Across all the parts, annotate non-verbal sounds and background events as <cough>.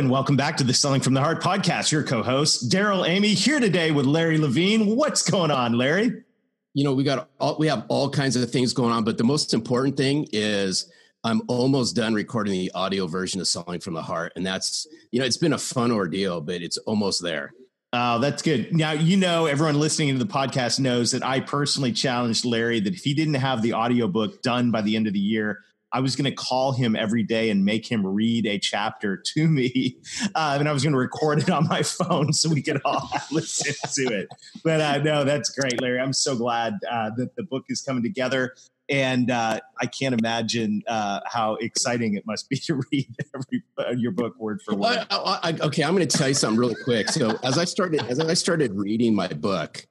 And welcome back to the Selling from the Heart podcast. Your co host, Darrell Amy, here today with Larry Levine. What's going on, Larry? You know, we got all, we have all kinds of things going on, but the most important thing is I'm almost done recording the audio version of Selling from the Heart. And that's, you know, it's been a fun ordeal, but it's almost there. Oh, that's good. Now, you know, everyone listening to the podcast knows that I personally challenged Larry that if he didn't have the audiobook done by the end of the year, I was going to call him every day and make him read a chapter to me. <laughs> Uh, and I was going to record it on my <laughs> phone so we could all <laughs> listen to it. But uh, no, that's great, Larry. I'm so glad uh, that the book is coming together. And uh, I can't imagine uh, how exciting it must be to read every, uh, your book word for word. I, I, okay, I'm going to tell you something really quick. So as I started, as I started reading my book,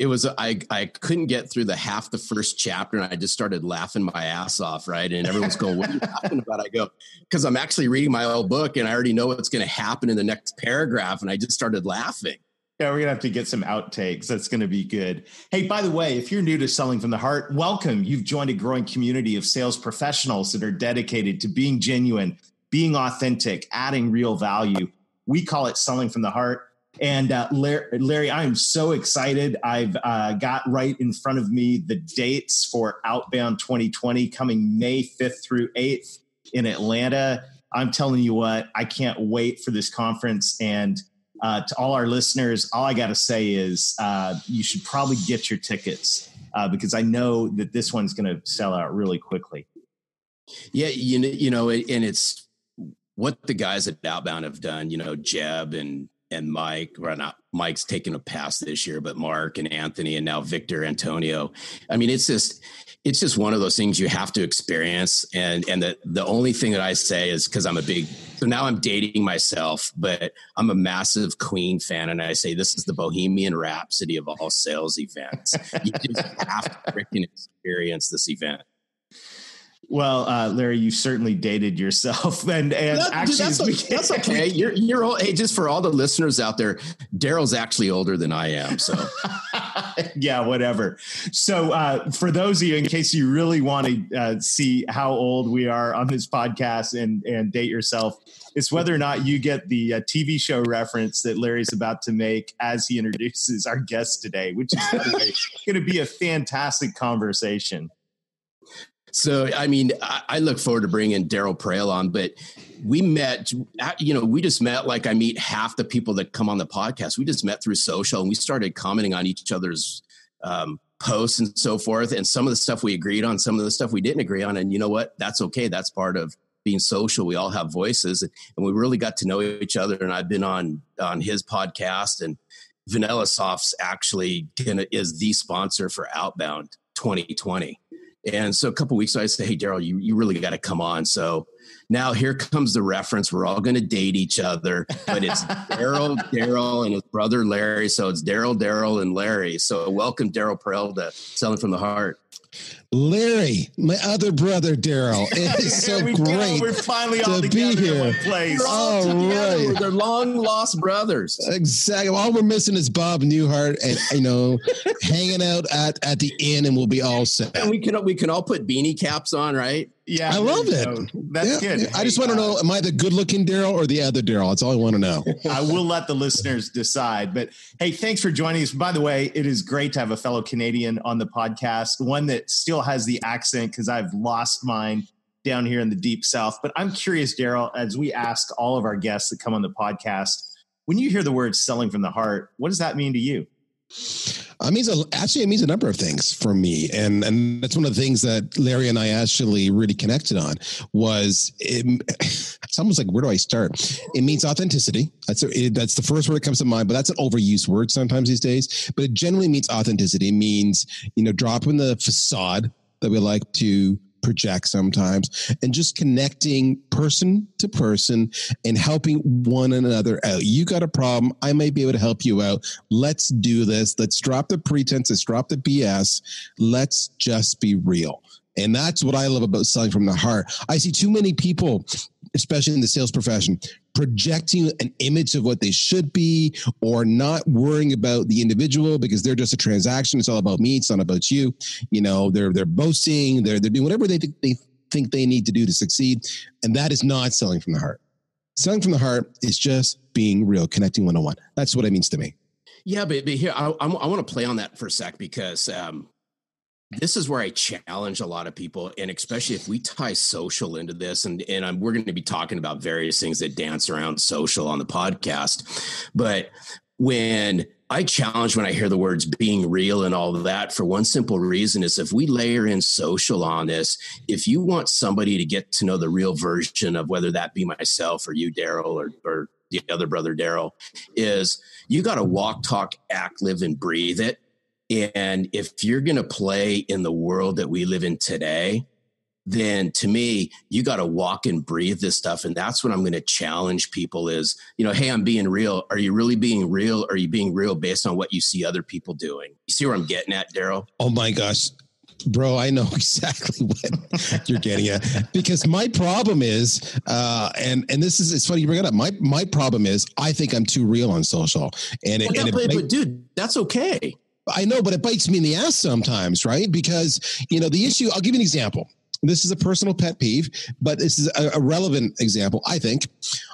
it was I I couldn't get through the half the first chapter and I just started laughing my ass off, right? And everyone's going, "What are you laughing about?" I go, "Because I'm actually reading my old book and I already know what's going to happen in the next paragraph," and I just started laughing. Yeah, we're gonna have to get some outtakes. That's gonna be good. Hey, by the way, if you're new to Selling from the Heart, welcome. You've joined a growing community of sales professionals that are dedicated to being genuine, being authentic, adding real value. We call it Selling from the Heart. And uh, Larry, I am so excited. I've uh, got right in front of me the dates for Outbound 2020 coming May 5th through 8th in Atlanta. I'm telling you what, I can't wait for this conference. And uh, to all our listeners, all I got to say is uh, you should probably get your tickets uh, because I know that this one's going to sell out really quickly. Yeah, you know, you know, and it's what the guys at Outbound have done. You know, Jeb and and Mike, well, not Mike's taking a pass this year, but Mark and Anthony and now Victor Antonio. I mean, it's just it's just one of those things you have to experience. And and the the only thing that I say is because I'm a big so now I'm dating myself, but I'm a massive Queen fan, and I say this is the Bohemian Rhapsody of all sales events. you just have to freaking experience this event. Well, uh, Larry, you certainly dated yourself, <laughs> and and that, actually, dude, that's, that's, okay. You're you're old. Hey, just for all the listeners out there, Daryl's actually older than I am. So, <laughs> yeah, whatever. So, uh, for those of you, in case you really want to uh, see how old we are on this podcast and and date yourself, it's whether or not you get the uh, TV show reference that Larry's about to make as he introduces our guest today, which is going <laughs> to be a fantastic conversation. So, I mean, I, I look forward to bringing Darryl Praill on, but we met, you know, we just met like I meet half the people that come on the podcast. We just met through social and we started commenting on each other's um, posts and so forth. And some of the stuff we agreed on, some of the stuff we didn't agree on. And you know what? That's okay. That's part of being social. We all have voices and we really got to know each other. And I've been on, on his podcast and VanillaSoft's actually gonna, is the sponsor for Outbound 2020. And so a couple weeks ago, I said, Hey, Daryl, you, you really got to come on. So now here comes the reference. We're all going to date each other, but it's <laughs> Daryl, Daryl, and his brother Larry. So it's Daryl, Daryl, and Larry. So welcome, Darryl Praill, to Selling from the Heart. Larry, my other brother Daryl. <laughs> It is so we great. Go. We're finally all to be here. In place. All, all right. They're long lost brothers. Exactly. All we're missing is Bob Newhart and you know <laughs> hanging out at, at the inn and we'll be all set. And we can we can all put beanie caps on, right? Yeah, I love it. That's yeah. good. I just want to know: uh, Am I the good-looking Daryl or the other Daryl? That's all I want to know. <laughs> I will let the listeners decide. But hey, thanks for joining us. By the way, it is great to have a fellow Canadian on the podcast, one that still has the accent because I've lost mine down here in the deep south. But I'm curious, Daryl, as we ask all of our guests that come on the podcast, when you hear the word "selling from the heart," what does that mean to you? Uh, it means a, actually it means a number of things for me, and and that's one of the things that Larry and I actually really connected on was it, <laughs> it's almost like where do I start? It means authenticity. That's a, it, that's the first word that comes to mind, but that's an overused word sometimes these days. But it generally means authenticity. It means you know dropping the facade that we like to project sometimes and just connecting person to person and helping one another out. You got a problem. I may be able to help you out. Let's do this. Let's drop the pretense. Let's drop the BS. Let's just be real. And that's what I love about selling from the heart. I see too many people, especially in the sales profession, projecting an image of what they should be or not worrying about the individual because they're just a transaction. It's all about me. It's not about you. You know, they're they're boasting, they're they're doing whatever they think they think they need to do to succeed. And that is not selling from the heart. Selling from the heart is just being real, connecting one on one. That's what it means to me. Yeah, but, but here I, I, I want to play on that for a sec because um, this is where I challenge a lot of people, and especially if we tie social into this, and and I'm, we're going to be talking about various things that dance around social on the podcast. But when I challenge when I hear the words being real and all that for one simple reason is if we layer in social on this, if you want somebody to get to know the real version of whether that be myself or you, Daryl, or, or the other brother, Daryl, is you got to walk, talk, act, live, and breathe it and if you're going to play in the world that we live in today, then to me, you got to walk and breathe this stuff. And that's what I'm going to challenge people is, you know, hey, I'm being real. Are you really being real? Are you being real based on what you see other people doing? You see where I'm getting at, Daryl? Oh my gosh. Bro, I know <laughs> exactly what you're getting at because my problem is, uh, and and this is it's funny you bring it up. My my problem is I think I'm too real on social, and it, well, and it, but, but dude, that's okay. I know, but it bites me in the ass sometimes, right? Because, you know, the issue, I'll give you an example. This is a personal pet peeve, but this is a, a, relevant example, I think.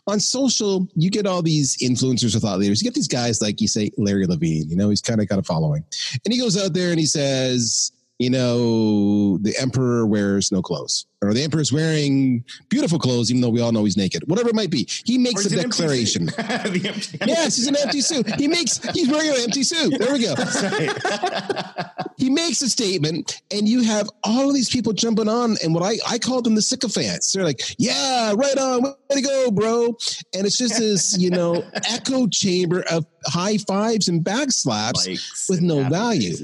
On social, you get all these influencers or thought leaders. You get these guys like you say, Larry Levine, you know, he's kind of got a following. And he goes out there and he says, you know, the emperor wears no clothes, or the emperor's wearing beautiful clothes, even though we all know he's naked. Whatever it might be, he makes a declaration. <laughs> <laughs> yes, he's an empty suit. He makes he's wearing an empty suit. There we go. <laughs> he makes a statement, and you have all of these people jumping on, and what I I call them the sycophants. They're like, "Yeah, right on, way to go, bro!" And it's just this, you know, echo chamber of high fives and back slaps Likes with no value.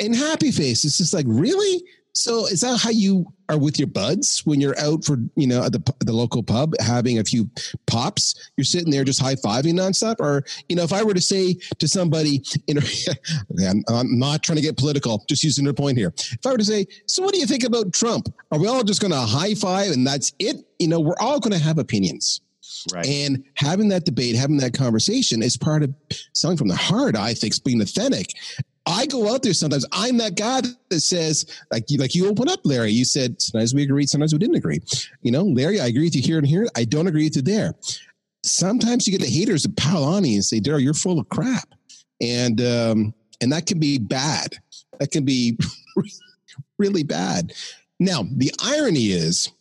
And happy face. It's just like, really? So is that how you are with your buds when you're out for, you know, at the, the local pub having a few pops? You're sitting there just high fiving nonstop? Or, you know, if I were to say to somebody, in <laughs> I'm, I'm not trying to get political, just using a point here. If I were to say, so what do you think about Trump? Are we all just going to high five and that's it? You know, we're all going to have opinions. Right. And having that debate, having that conversation is part of selling from the heart, I think, being authentic. I go out there sometimes. I'm that guy that says, like you, like you open up, Larry. You said sometimes we agreed, sometimes we didn't agree. You know, Larry, I agree with you here and here. I don't agree with you there. Sometimes you get the haters that pile on you and say, Daryl, you're full of crap, and um, and that can be bad. That can be <laughs> really bad. Now, the irony is,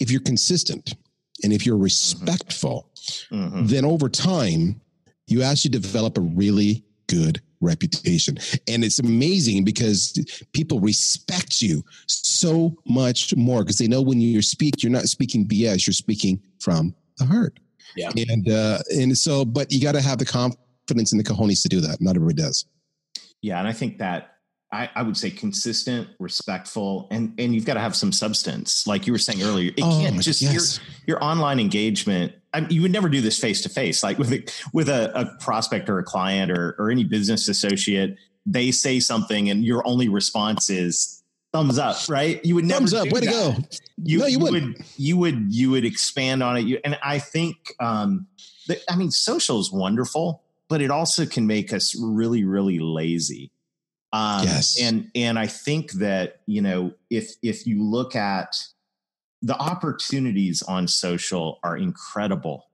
if you're consistent and if you're mm-hmm. respectful, mm-hmm. then over time, you actually develop a really good reputation. And it's amazing because people respect you so much more because they know when you speak, you're not speaking BS, you're speaking from the heart. Yeah. And uh and so but you got to have the confidence and the cojones to do that. Not everybody does. Yeah, and I think that I, I, would say consistent, respectful, and and you've got to have some substance. Like you were saying earlier, it oh, can't just yes. your your online engagement. I mean, you would never do this face to face, like with a, with a, a prospect or a client or or any business associate. They say something, and your only response is thumbs up, right? You would never thumbs up. Way that. to go! You, no, you, you would you would you would expand on it. You, and I think, um, that, I mean, social is wonderful, but it also can make us really really lazy um, yes. And and I think that you know if if you look at the opportunities on social are incredible,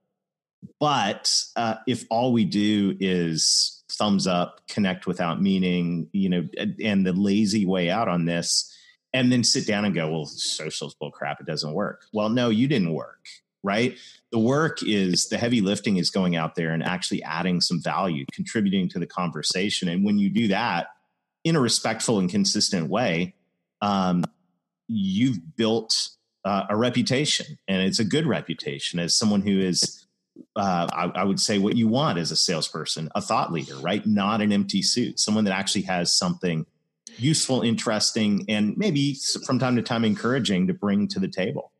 but uh, if all we do is thumbs up, connect without meaning, you know, and the lazy way out on this, and then sit down and go, well, social's bull crap, it doesn't work. Well, no, you didn't work, right? The work is the heavy lifting is going out there and actually adding some value, contributing to the conversation, and when you do that in a respectful and consistent way, um, you've built uh, a reputation, and it's a good reputation as someone who is, uh, I, I, would say, what you want as a salesperson, a thought leader, right? Not an empty suit, someone that actually has something useful, interesting, and maybe from time to time encouraging to bring to the table.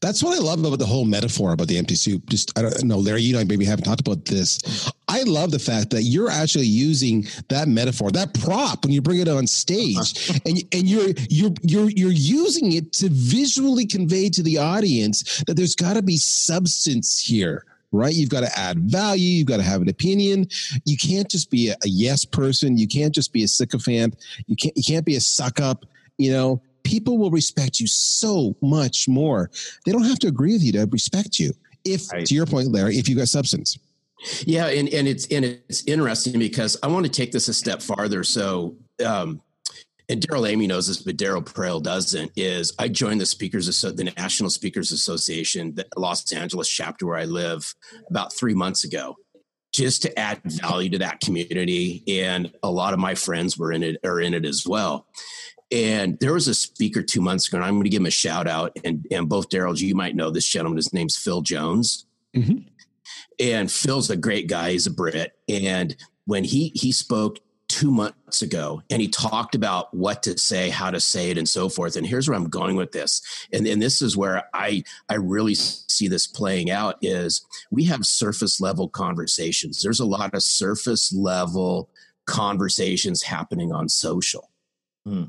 That's what I love about the whole metaphor about the empty soup. Just I don't know, Larry, you know, maybe haven't talked about this. I love the fact that you're actually using that metaphor, that prop, when you bring it on stage, uh-huh. and and you're you're you're you're using it to visually convey to the audience that there's got to be substance here right? You've got to add value. You've got to have an opinion. You can't just be a, a, yes person. You can't just be a sycophant. You can't, you can't be a suck up. You know, people will respect you so much more. They don't have to agree with you to respect you. If, right. to your point, Larry, if you got substance. Yeah, and, and it's and it's interesting because I want to take this a step farther. So um, and Darrell Amy knows this, but Darryl Praill doesn't, is I joined the speakers, the National Speakers Association, the Los Angeles chapter where I live about three months ago, just to add value to that community. And a lot of my friends were in it, are in it as well. And there was a speaker two months ago, and I'm going to give him a shout out. And, and both Darrell, you might know this gentleman. His name's Phil Jones. Mm-hmm. And Phil's a great guy. He's a Brit. And when he he spoke two months ago and he talked about what to say how to say it and so forth and here's where i'm going with this and, and this is where i i really see this playing out is we have surface level conversations there's a lot of surface level conversations happening on social hmm.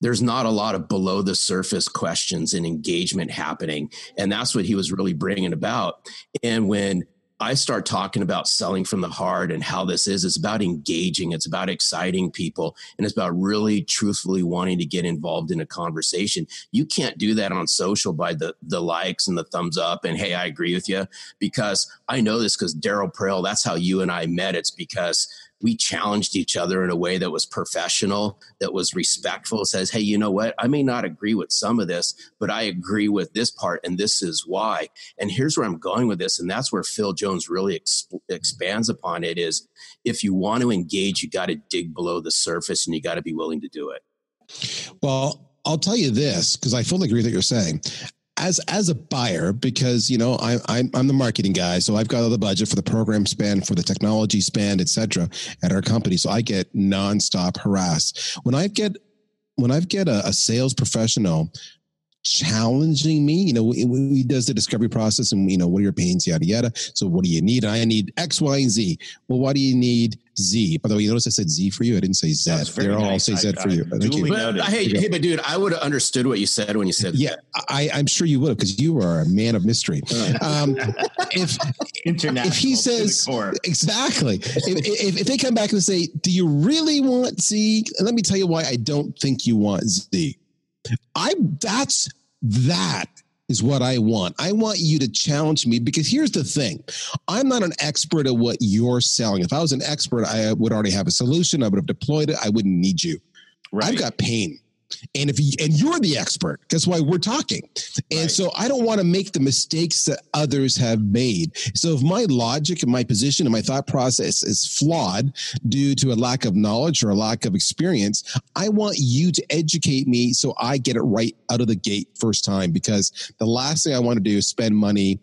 There's not a lot of below the surface questions and engagement happening and that's what he was really bringing about and when I start talking about selling from the heart and how this is. It's about engaging, it's about exciting people, and it's about really truthfully wanting to get involved in a conversation. You can't do that on social by the the likes and the thumbs up and hey, I agree with you because I know this because Darryl Praill, that's how you and I met. It's because we challenged each other in a way that was professional, that was respectful, says, hey, you know what? I may not agree with some of this, but I agree with this part, and this is why. And here's where I'm going with this. And that's where Phil Jones really exp- expands upon it is if you want to engage, you got to dig below the surface and you got to be willing to do it. Well, I'll tell you this because I fully agree with what you're saying as as a buyer because you know I, I'm I'm the marketing guy, so I've got all the budget for the program spend, for the technology spend, etc. At our company, so I get nonstop harassed when I get when I get a, a sales professional challenging me. You know, he does the discovery process and, you know, what are your pains, yada, yada. So what do you need? I need X, Y, and Z. Well, why do you need Z? By the way, you notice I said Z for you. I didn't say Z. They're all nice. say Z I, for you. Thank you. But, hey, hey, but dude, I would have understood what you said when you said Yeah, I, I'm sure you would have because you are a man of mystery. Um, <laughs> if, if he says, exactly, if, if, if they come back and say, do you really want Z? let me tell you why I don't think you want Z I that's that is what I want. I want you to challenge me because here's the thing. I'm not an expert at what you're selling. If I was an expert, I would already have a solution. I would have deployed it. I wouldn't need you. Right. I've got pain. And if you, and you're the expert, that's why we're talking. And right. so I don't want to make the mistakes that others have made. So if my logic and my position and my thought process is flawed due to a lack of knowledge or a lack of experience, I want you to educate me so I get it right out of the gate first time because the last thing I want to do is spend money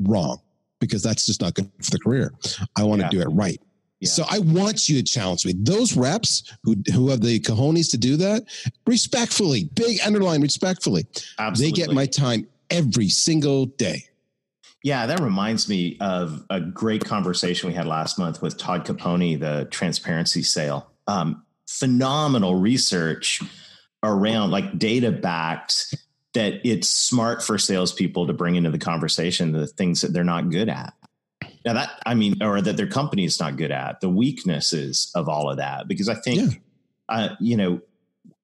wrong because that's just not good for the career. I want yeah. to do it right. Yeah. So I want you to challenge me. Those reps who who have the cojones to do that, respectfully, big underline respectfully, Absolutely. they get my time every single day. Yeah, that reminds me of a great conversation we had last month with Todd Caponi, the transparency sale. Um, phenomenal research around like data backed that it's smart for salespeople to bring into the conversation the things that they're not good at. Now that I mean, or that their company is not good at the weaknesses of all of that, because I think, yeah. uh, you know,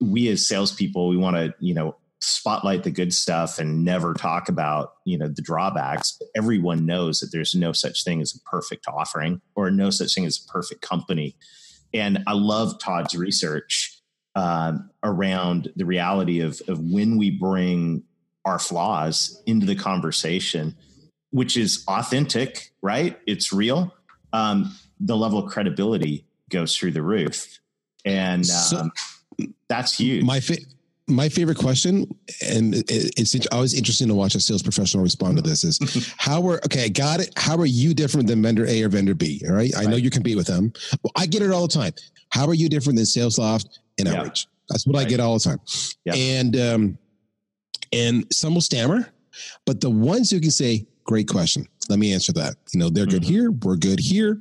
we as salespeople, we want to, you know, spotlight the good stuff and never talk about, you know, the drawbacks. But Everyone knows that there's no such thing as a perfect offering or no such thing as a perfect company. And I love Todd's research um, around the reality of, of when we bring our flaws into the conversation which is authentic, right? It's real. Um, the level of credibility goes through the roof, and um, so, that's huge. My fa- my favorite question, and it's always interesting to watch a sales professional respond to this, is <laughs> how are okay? I got it. How are you different than vendor A or vendor B? All right, I right. know you compete with them. Well, I get it all the time. How are you different than SalesLoft in Yeah. outreach. That's what I get all the time. Yeah. And um, and some will stammer, but the ones who can say, "Great question. Let me answer that." You know, they're good Mhm. here. We're good here.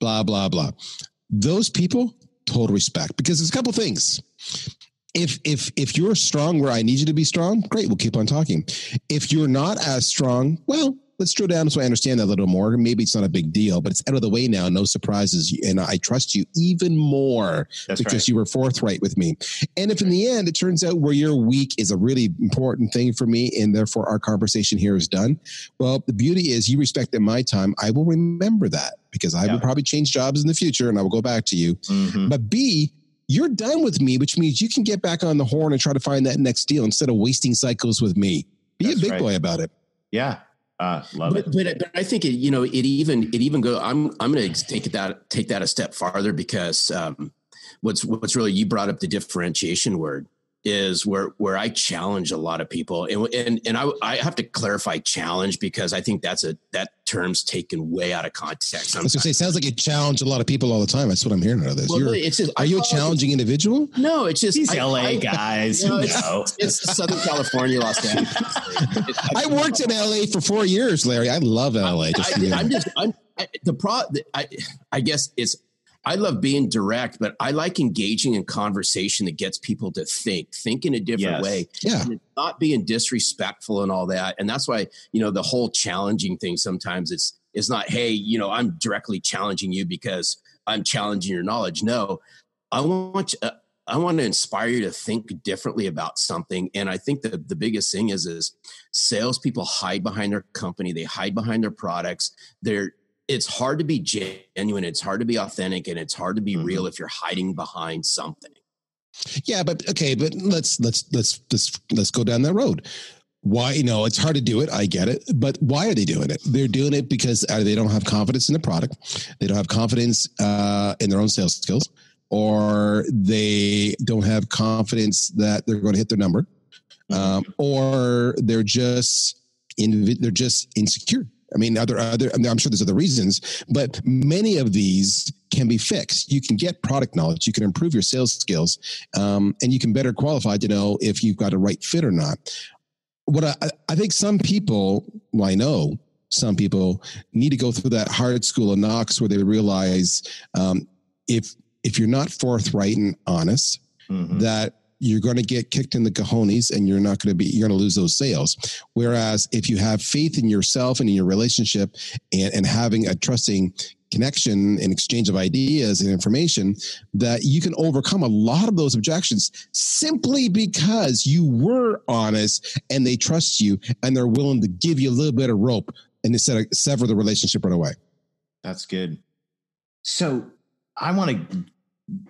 Blah blah blah. Those people, total respect because there's a couple things. If if if you're strong where I need you to be strong, great. We'll keep on talking. If you're not as strong, well, let's drill down so I understand that a little more. Maybe it's not a big deal, but it's out of the way now. No surprises, and I trust you even more That's because right. you were forthright with me. And if in the end it turns out where you're weak is a really important thing for me, and therefore our conversation here is done, well, the beauty is you respected my time. I will remember that because I Yeah. will probably change jobs in the future, and I will go back to you. Mhm. But B, you're done with me, which means you can get back on the horn and try to find that next deal instead of wasting cycles with me. Be That's a big right. boy about it. Yeah. Uh, love but, it. but but I think it, you know it even it even go. I'm I'm going to take that take that a step farther because um, what's what's really you brought up the differentiation word is where where I challenge a lot of people and and and I I have to clarify challenge because I think that's a that term's taken way out of context. I was sometimes. gonna say, sounds like you challenge a lot of people all the time. That's what I'm hearing out of this. Well, You're- it's just, are I you a call it- challenging individual? No, it's just These I- LA I- guys, No, you it's, know. it's Southern California, Los Angeles. <laughs> I worked in LA for four years, Larry. I love LA. Just so you. I, am just I'm I, the pro. I I guess it's I love being direct, but I like engaging in conversation that gets people to think, think in a different Yes. way, yeah. and not being disrespectful and all that. And that's why you know the whole challenging thing. Sometimes it's it's not hey you know I'm directly challenging you because I'm challenging your knowledge. No, I want you, uh, I want to inspire you to think differently about something. And I think that the biggest thing is is salespeople hide behind their company, they hide behind their products. They're it's hard to be genuine, it's hard to be authentic, and it's hard to be Mhm. real if you're hiding behind something. Yeah, but okay, but let's let's let's let's let's go down that road. Why you know it's hard to do it. I get it, but why are they doing it? They're doing it because either they don't have confidence in the product, they don't have confidence uh, in their own sales skills, or they don't have confidence that they're going to hit their number, um, or they're just in, they're just insecure. I mean, other other. I mean, I'm sure there's other reasons, but many of these can be fixed. You can get product knowledge, you can improve your sales skills, um, and you can better qualify to know if you've got a right fit or not. What I, I think some people, well, I know some people need to go through that hard school of knocks where they realize um, if if you're not forthright and honest, Mhm. that you're going to get kicked in the cojones and you're not going to be you're going to lose those sales whereas if you have faith in yourself and in your relationship and, and having a trusting connection and exchange of ideas and information that you can overcome a lot of those objections simply because you were honest and they trust you and they're willing to give you a little bit of rope and instead of sever the relationship right away That's good. So I want to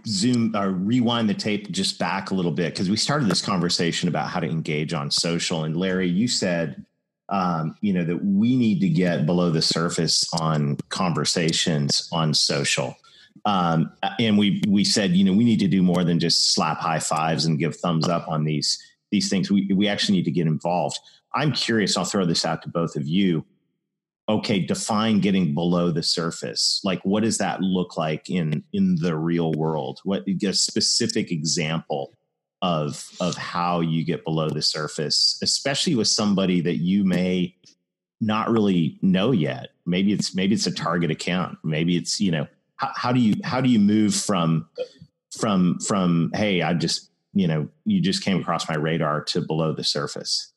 zoom or rewind the tape just back a little bit because we started this conversation about how to engage on social. And Larry, you said, um, you know, that we need to get below the surface on conversations on social. Um, and we we said, you know, we need to do more than just slap high fives and give thumbs up on these these things. We we actually need to get involved. I'm curious. I'll throw this out to both of you okay define getting below the surface. Like what does that look like in in the real world? What a specific example of of how you get below the surface especially with somebody that you may not really know yet. Maybe it's maybe it's a target account. Maybe it's you know how, how do you how do you move from from from hey i just you know you just came across my radar to below the surface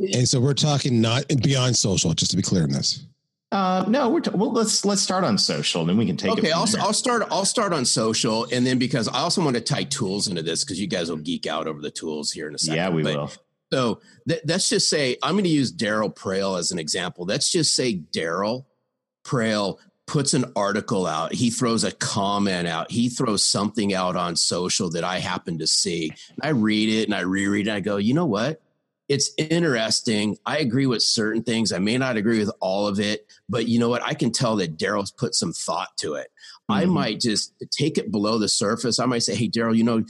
and so we're talking not beyond social just to be clear on this Uh, no, we're t- well. Let's let's start on social, and then we can take okay, it. from I'll, there. I'll start. I'll start on social, and then because I also want to tie tools into this because you guys will geek out over the tools here in a second. yeah, we But- will. So th- let's just say I'm going to use Darryl Praill as an example. Let's just say Darryl Praill puts an article out. He throws a comment out. He throws something out on social that I happen to see. I read it and I reread it. And I go, you know what? It's interesting. I agree with certain things. I may not agree with all of it, but you know what? I can tell that Daryl's put some thought to it. I Mhm. might just take it below the surface. I might say, hey, Daryl, you know,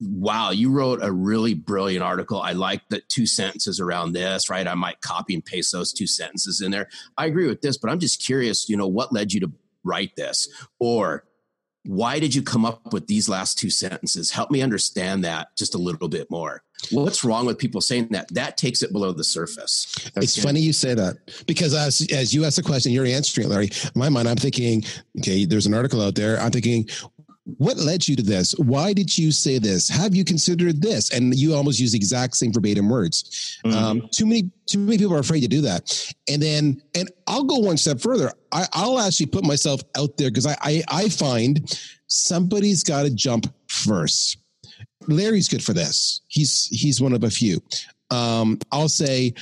wow, you wrote a really brilliant article. I like the two sentences around this, right? I might copy and paste those two sentences in there. I agree with this, but I'm just curious, you know, what led you to write this? Or, why did you come up with these last two sentences? Help me understand that just a little bit more. What's wrong with people saying that? That takes it below the surface. That's it's funny you say that because as as you ask the question, you're answering it, Larry. In my mind, I'm thinking, okay, there's an article out there. I'm thinking, what led you to this? Why did you say this? Have you considered this? And you almost use the exact same verbatim words. Mm-hmm. Um, too many, too many people are afraid to do that. And then, and I'll go one step further. I, will actually put myself out there because I, I, I find somebody's got to jump first. Larry's good for this. He's he's one of a few. Um, I'll say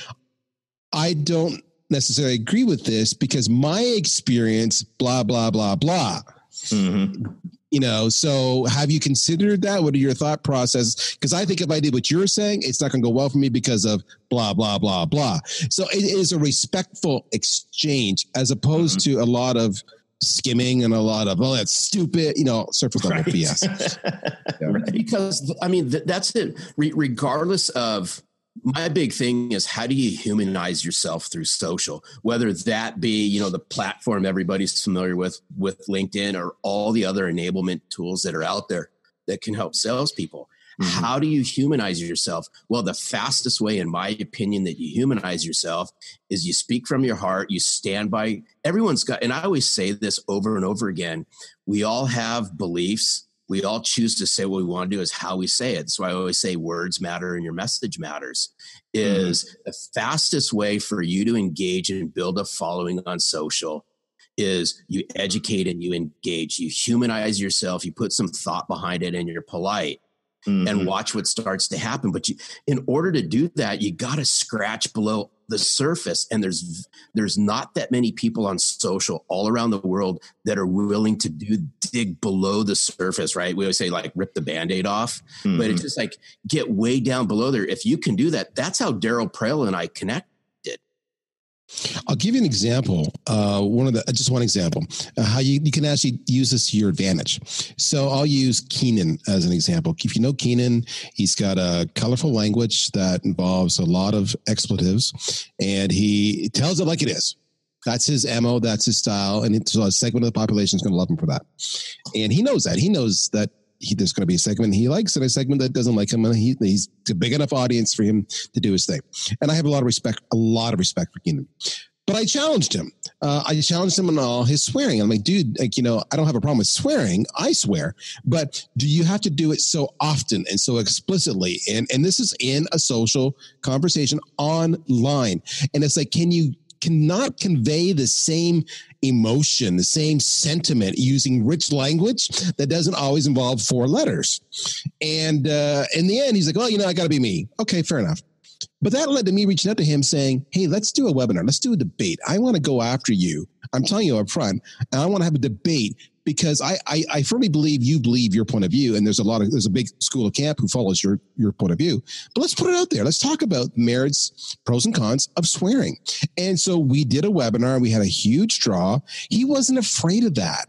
I don't necessarily agree with this because my experience, blah blah blah blah. Mm-hmm you know so have you considered that what are your thought process because i think if i did what you're saying it's not going to go well for me because of blah blah blah blah so it is a respectful exchange as opposed mm-hmm. to a lot of skimming and a lot of oh that's stupid you know surface level right. bs <laughs> yeah. right. because i mean that's it Re- regardless of my big thing is how do you humanize yourself through social whether that be you know the platform everybody's familiar with with linkedin or all the other enablement tools that are out there that can help salespeople mm-hmm. how do you humanize yourself well the fastest way in my opinion that you humanize yourself is you speak from your heart you stand by everyone's got and i always say this over and over again we all have beliefs we all choose to say what we want to do is how we say it. So I always say words matter and your message matters is mm-hmm. the fastest way for you to engage and build a following on social is you educate and you engage, you humanize yourself, you put some thought behind it and you're polite. Mm-hmm. and watch what starts to happen. But you, in order to do that, you got to scratch below the surface and there's there's not that many people on social all around the world that are willing to do dig below the surface right we always say like rip the band-aid off mm-hmm. but it's just like get way down below there if you can do that that's how darryl praill and i connect I'll give you an example. Uh, one of the just one example uh, how you, you can actually use this to your advantage. So I'll use Keenan as an example. If you know Keenan, he's got a colorful language that involves a lot of expletives, and he tells it like it is. That's his mo. That's his style, and it's a segment of the population is going to love him for that. And he knows that. He knows that he, there's going to be a segment he likes and a segment that doesn't like him, and he, he's a big enough audience for him to do his thing. And I have a lot of respect, a lot of respect for Keenan. But I challenged him. Uh, I challenged him on all his swearing. I'm like, dude, like, you know, I don't have a problem with swearing. I swear, but do you have to do it so often and so explicitly? And and this is in a social conversation online. And it's like, can you cannot convey the same emotion, the same sentiment using rich language that doesn't always involve four letters. And uh, in the end, he's like, "Well, you know, I got to be me." Okay, fair enough. But that led to me reaching out to him saying, Hey, let's do a webinar. Let's do a debate. I want to go after you. I'm telling you up front, and I want to have a debate because I, I, I firmly believe you believe your point of view, and there's a lot of there's a big school of camp who follows your your point of view. But let's put it out there. Let's talk about merits, pros and cons of swearing. And so we did a webinar. We had a huge draw. He wasn't afraid of that,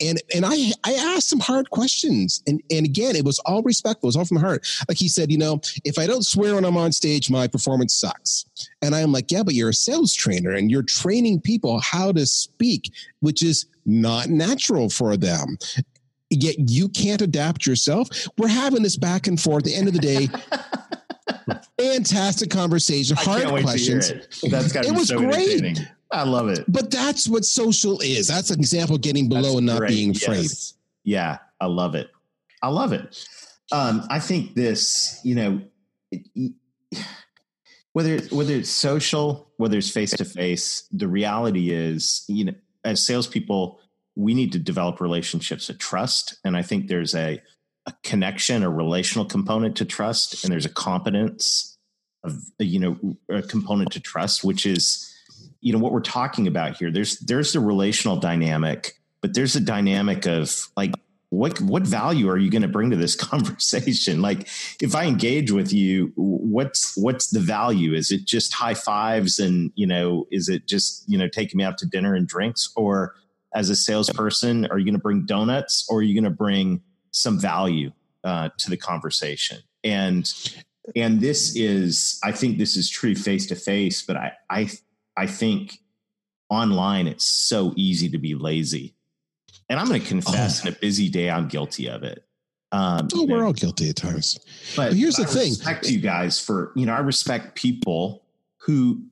and and I I asked some hard questions, and and again it was all respectful. It was all from the heart. Like he said, you know, if I don't swear when I'm on stage, my performance sucks. And I'm like, yeah, but you're a sales trainer and you're training people how to speak, which is not natural for them. Yet you can't adapt yourself. We're having this back and forth. At the end of the day, <laughs> fantastic conversation, hard questions. It. That's got it was so great. I love it. But that's what social is. That's an example of getting below that's and not great. being afraid. Yes. Yeah, I love it. I love it. Um, I think this, you know, it, whether whether it's social, whether it's face to face, the reality is, you know, as salespeople, we need to develop relationships of trust, and I think there's a a connection, a relational component to trust, and there's a competence of you know a component to trust, which is you know what we're talking about here. There's there's the relational dynamic, but there's a dynamic of like what what value are you going to bring to this <laughs> conversation? Like if i engage with you what's what's the value? Is it just high fives and you know is it just you know taking me out to dinner and drinks? Or as a salesperson are you going to bring donuts or are you going to bring some value uh, to the conversation? And and this is i think this is true face to face but i i i think online it's so easy to be lazy and I'm going to confess, oh. in a busy day, I'm guilty of it. Um, oh, we're know, all guilty at times. But, but here's but the I thing: respect you guys for you know. I respect people who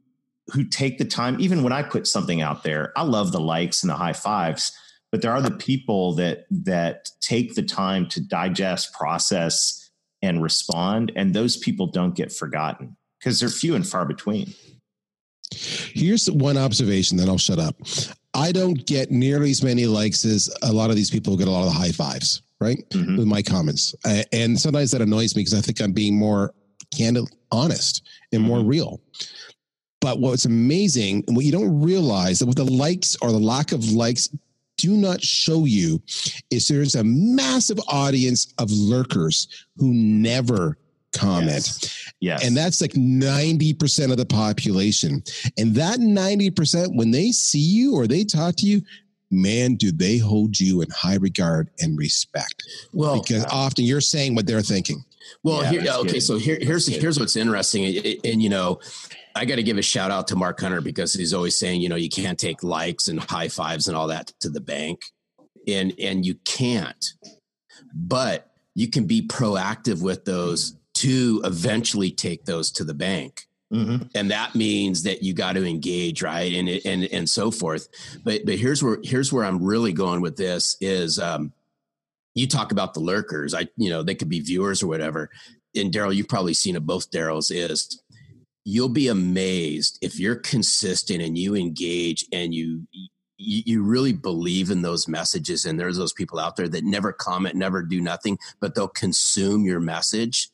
who take the time. Even when I put something out there, I love the likes and the high fives. But there are the people that that take the time to digest, process, and respond, and those people don't get forgotten because they're few and far between. Here's one observation, then I'll shut up. I don't get nearly as many likes as a lot of these people who get a lot of the high fives, right? Mm-hmm. With my comments. and sometimes that annoys me because I think I'm being more candid, honest, and more mm-hmm. real. But what's amazing and what you don't realize that with the likes or the lack of likes do not show you is there's a massive audience of lurkers who never comment. Yes. yes. And that's like 90% of the population. And that 90%, when they see you or they talk to you, man, do they hold you in high regard and respect. Well, because uh, often you're saying what they're thinking. Well, yeah, here, okay. Good. So here, here's, here's what's interesting. And, and you know, I got to give a shout out to Mark Hunter because he's always saying, you know, you can't take likes and high fives and all that to the bank. And, and you can't, but you can be proactive with those to eventually take those to the bank. Mm-hmm. And that means that you got to engage, right, and and and so forth. But but here's where here's where I'm really going with this is um, you talk about the lurkers. I you know they could be viewers or whatever. And Daryl, you've probably seen it both. Daryl's is you'll be amazed if you're consistent and you engage and you you, really believe in those messages and there's those people out there that never comment never do nothing but they'll consume your message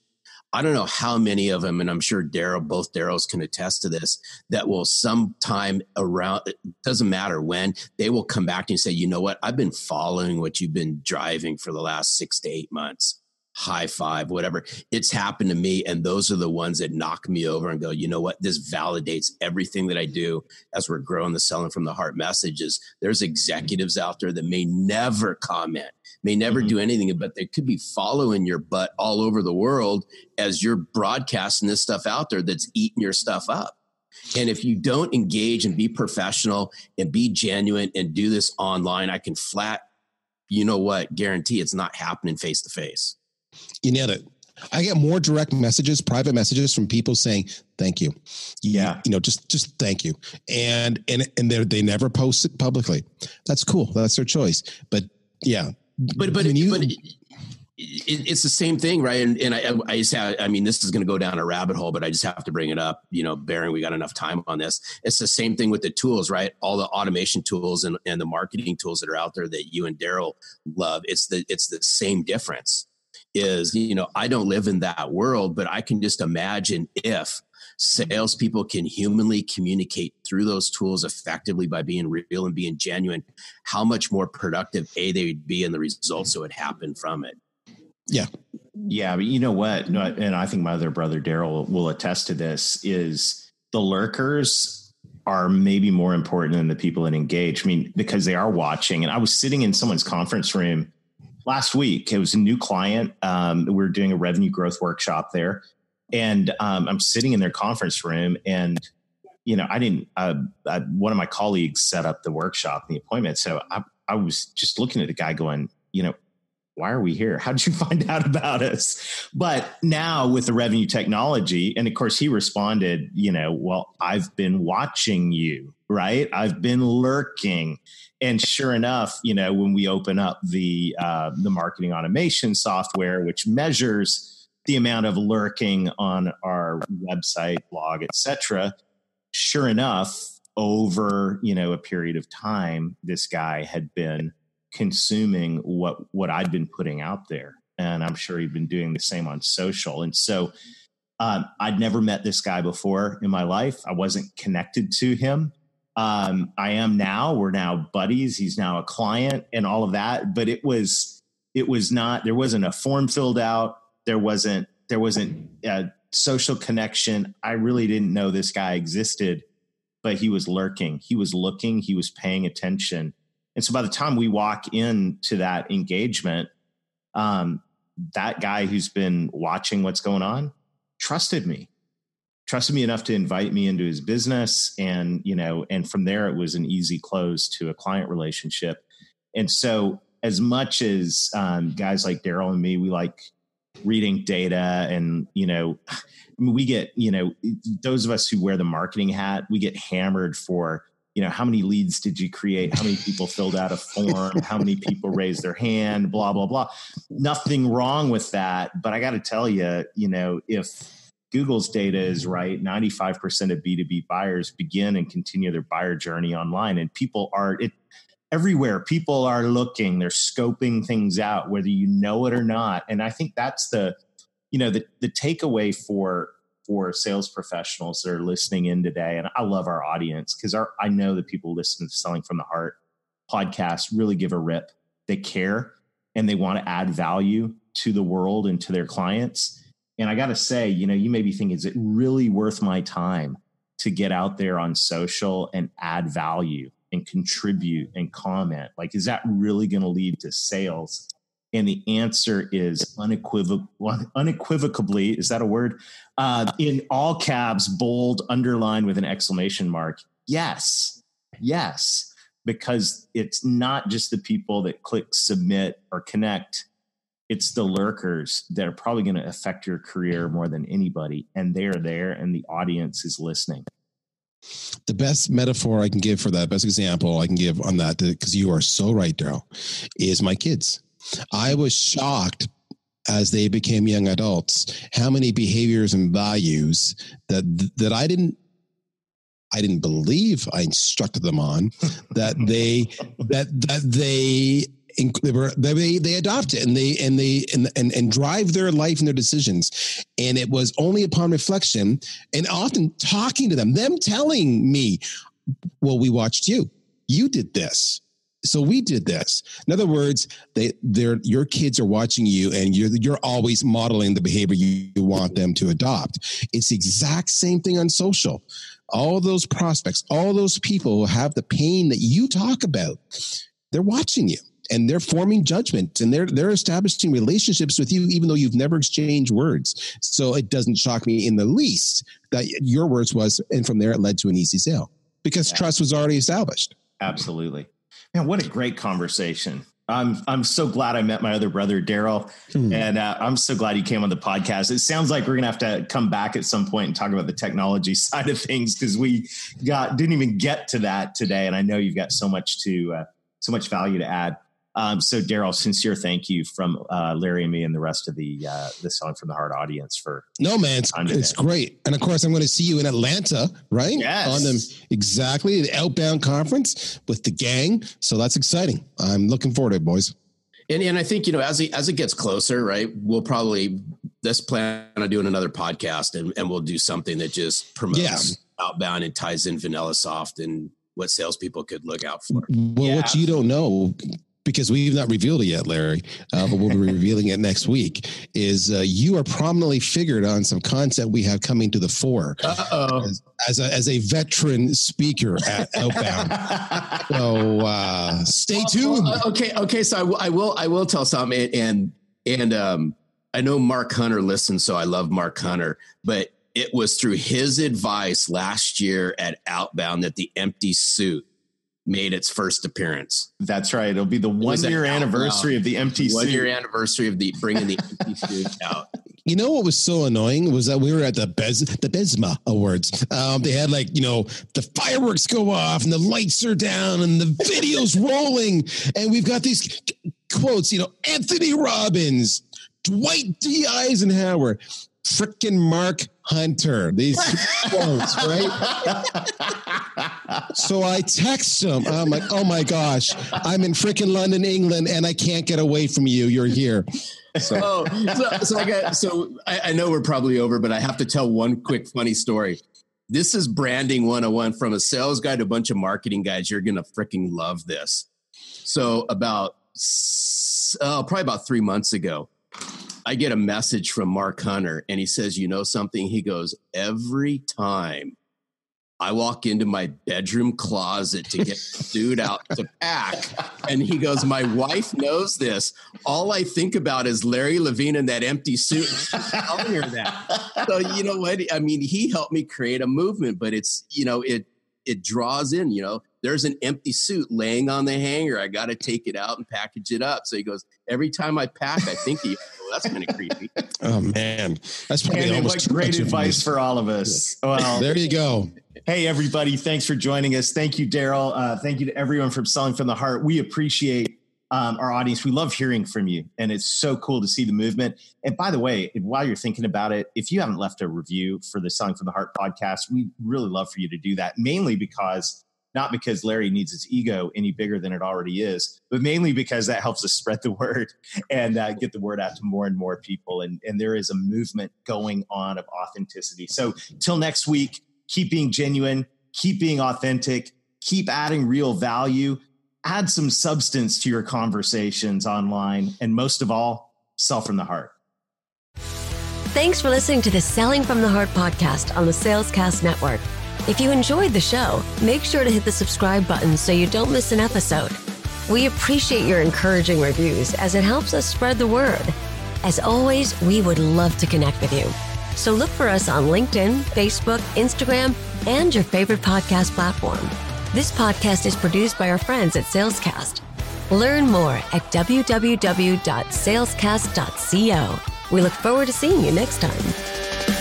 I don't know how many of them, and I'm sure Daryl, both Daryls can attest to this, that will sometime around, it doesn't matter when, they will come back and say, you know what, I've been following what you've been driving for the last six to eight months. High five, whatever. It's happened to me. And those are the ones that knock me over and go, you know what? This validates everything that I do as we're growing the selling from the heart messages. There's executives out there that may never comment may never mm-hmm. do anything, but they could be following your butt all over the world as you're broadcasting this stuff out there that's eating your stuff up. And if you don't engage and be professional and be genuine and do this online, I can flat, you know what, guarantee it's not happening face to face. You nailed it. I get more direct messages, private messages from people saying, thank you. Yeah. You know, just, just thank you. And, and, and they they never post it publicly. That's cool. That's their choice. But yeah, but but, you, but it, it's the same thing, right? And, and I, I just have, I mean, this is going to go down a rabbit hole, but I just have to bring it up, you know, bearing we got enough time on this. It's the same thing with the tools, right? All the automation tools and, and the marketing tools that are out there that you and Daryl love. It's the, it's the same difference is, you know, I don't live in that world, but I can just imagine if salespeople can humanly communicate through those tools effectively by being real and being genuine, how much more productive a they would be and the results that would happen from it. Yeah. Yeah, but you know what? And I think my other brother Daryl will attest to this is the lurkers are maybe more important than the people that engage. I mean, because they are watching. And I was sitting in someone's conference room last week. It was a new client. Um, we were doing a revenue growth workshop there and um, I'm sitting in their conference room, and you know, I didn't. Uh, I, one of my colleagues set up the workshop, the appointment, so I, I was just looking at the guy, going, you know, why are we here? How did you <laughs> find out about us? But now with the revenue technology, and of course he responded, you know, well, I've been watching you, right? I've been lurking. And sure enough, you know, when we open up the uh, the marketing automation software, which measures the amount of lurking on our website, blog, etc. Sure enough, over you know a period of time, this guy had been consuming what what I'd been putting out there, and I'm sure he'd been doing the same on social. And so, um, I'd never met this guy before in my life. I wasn't connected to him. Um, I am now. We're now buddies. He's now a client, and all of that. But it was it was not. There wasn't a form filled out there wasn't there wasn't a social connection. I really didn't know this guy existed, but he was lurking. He was looking. He was paying attention. And so by the time we walk into that engagement, um, that guy who's been watching what's going on trusted me trusted me enough to invite me into his business and you know and from there it was an easy close to a client relationship And so, as much as um, guys like Daryl and me, we like reading data and, you know, we get, you know, those of us who wear the marketing hat, we get hammered for, you know, how many leads did you create? How many people filled out a form? How many people raised their hand? Blah, blah, blah. Nothing wrong with that. But I got to tell you, you know, if Google's data is right, 95% of B2B buyers begin and continue their buyer journey online. And people are, it, everywhere. People are looking they're scoping things out whether you know it or not. And i think that's the you know the the takeaway for for sales professionals that are listening in today. And i love our audience because i know that people listening to selling from the heart podcast really give a rip. They care and they want to add value to the world and to their clients. And i got to say you know you may be thinking is it really worth my time to get out there on social and add value and contribute and comment. Like is that really going to lead to sales? And the answer is unequivocal, unequivocally is that a word? Uh, in all caps bold underlined with an exclamation mark yes. Yes. Because it's not just the people that click submit or connect. It's the lurkers that are probably going to affect your career more than anybody and they're there and the audience is listening the best metaphor I can give for that, best example I can give on that, because you are so right, Darryl, is my kids. I was shocked as they became young adults how many behaviors and values that that I didn't I didn't believe I instructed them on that they <laughs> that that they they they adopt it and they and they and, and and drive their life and their decisions. And it was only upon reflection and often talking to them them telling me well we watched you. You did this. So we did this. In other words they they're your kids are watching you and you're you're always modeling the behavior you, you want them to adopt. It's the exact same thing on social. All those prospects all those people who have the pain that you talk about they're watching you and they're forming judgment and they're they're establishing relationships with you even though you've never exchanged words so it doesn't shock me in the least that your words was and from there it led to an easy sale because yeah. trust was already established absolutely man what a great conversation I'm I'm so glad I met my other brother Darryl, hmm. and uh, I'm so glad he came on the podcast. It sounds like we're gonna have to come back at some point and talk about the technology <laughs> side of things because we got didn't even get to that today, and I know you've got so much to uh, so much value to add. Um, so, Darryl, sincere thank you from uh, Larry and me and the rest of the uh, the Selling from the Heart audience for. No, man, it's, it's great, and of course, I'm going to see you in Atlanta, right? Yes. On them exactly the Outbound conference with the gang. So that's exciting. I'm looking forward to it, boys. And and I think you know as it, as it gets closer, right? We'll probably let's plan on doing another podcast, and, and we'll do something that just promotes yeah. outbound and ties in VanillaSoft and what salespeople could look out for. Well, yeah. what you don't know, because we've not revealed it yet, Larry, uh, but we'll be <laughs> revealing it next week. Is uh, you are prominently figured on some content we have coming to the fore as, as, a as a veteran speaker at Outbound. <laughs> so uh, stay tuned. Well, okay, okay. So I, w- I will I will tell some and and, and um, I know Mark Hunter listens, so I love Mark Hunter, but it was through his advice last year at Outbound that the empty suit made its first appearance. That's right. It'll be the one year anniversary of the empty one year anniversary of the bringing the empty suit out. You know what was so annoying was that we were at the Bez the BISMA Awards. Um, they had like you know the fireworks go off and the lights are down and the videos <laughs> rolling, and we've got these quotes. You know, Anthony Robbins, Dwight D Eisenhower, freaking Mark Hunter. These <laughs> quotes, right? <laughs> so I text him. I'm like, oh my gosh, I'm in freaking London, England, and I can't get away from you. You're here. So, oh, so, so I got. So I, I know we're probably over, but I have to tell one quick funny story. This is branding 101 from a sales guy to a bunch of marketing guys. You're gonna freaking love this. So about oh, probably about three months ago, I get a message from Mark Hunter and he says, You know something? He goes, Every time I walk into my bedroom closet to get food out to pack. And he goes, My wife knows this. All I think about is Larry Levine in that empty suit. She's telling her that. So, you know what? I mean, he helped me create a movement, but it's, you know, it, it draws in, you know, there's an empty suit laying on the hanger. I got to take it out and package it up. So he goes, every time I pack, I think he, oh, that's kind of creepy. Oh man, that's probably And almost what great advice for all of us. Well, There you go. Hey, everybody. Thanks for joining us. Thank you, Darryl. Uh, thank you to everyone from Selling from the Heart. We appreciate um, our audience. We love hearing from you, and it's so cool to see the movement. And by the way, while you're thinking about it, if you haven't left a review for the Selling from the Heart podcast, we really love for you to do that, mainly because not because Larry needs his ego any bigger than it already is, but mainly because that helps us spread the <laughs> word and uh, get the word out to more and more people. And, and there is a movement going on of authenticity. So, till next week, keep being genuine, keep being authentic, keep adding real value, add some substance to your conversations online, and most of all, sell from the heart. Thanks for listening to the Selling from the Heart podcast on the Salescast Network. If you enjoyed the show, make sure to hit the subscribe button so you don't miss an episode. We appreciate your encouraging reviews as it helps us spread the word. As always, we would love to connect with you. So look for us on LinkedIn, Facebook, Instagram, and your favorite podcast platform. This podcast is produced by our friends at Salescast. Learn more at www.salescast.co. We look forward to seeing you next time.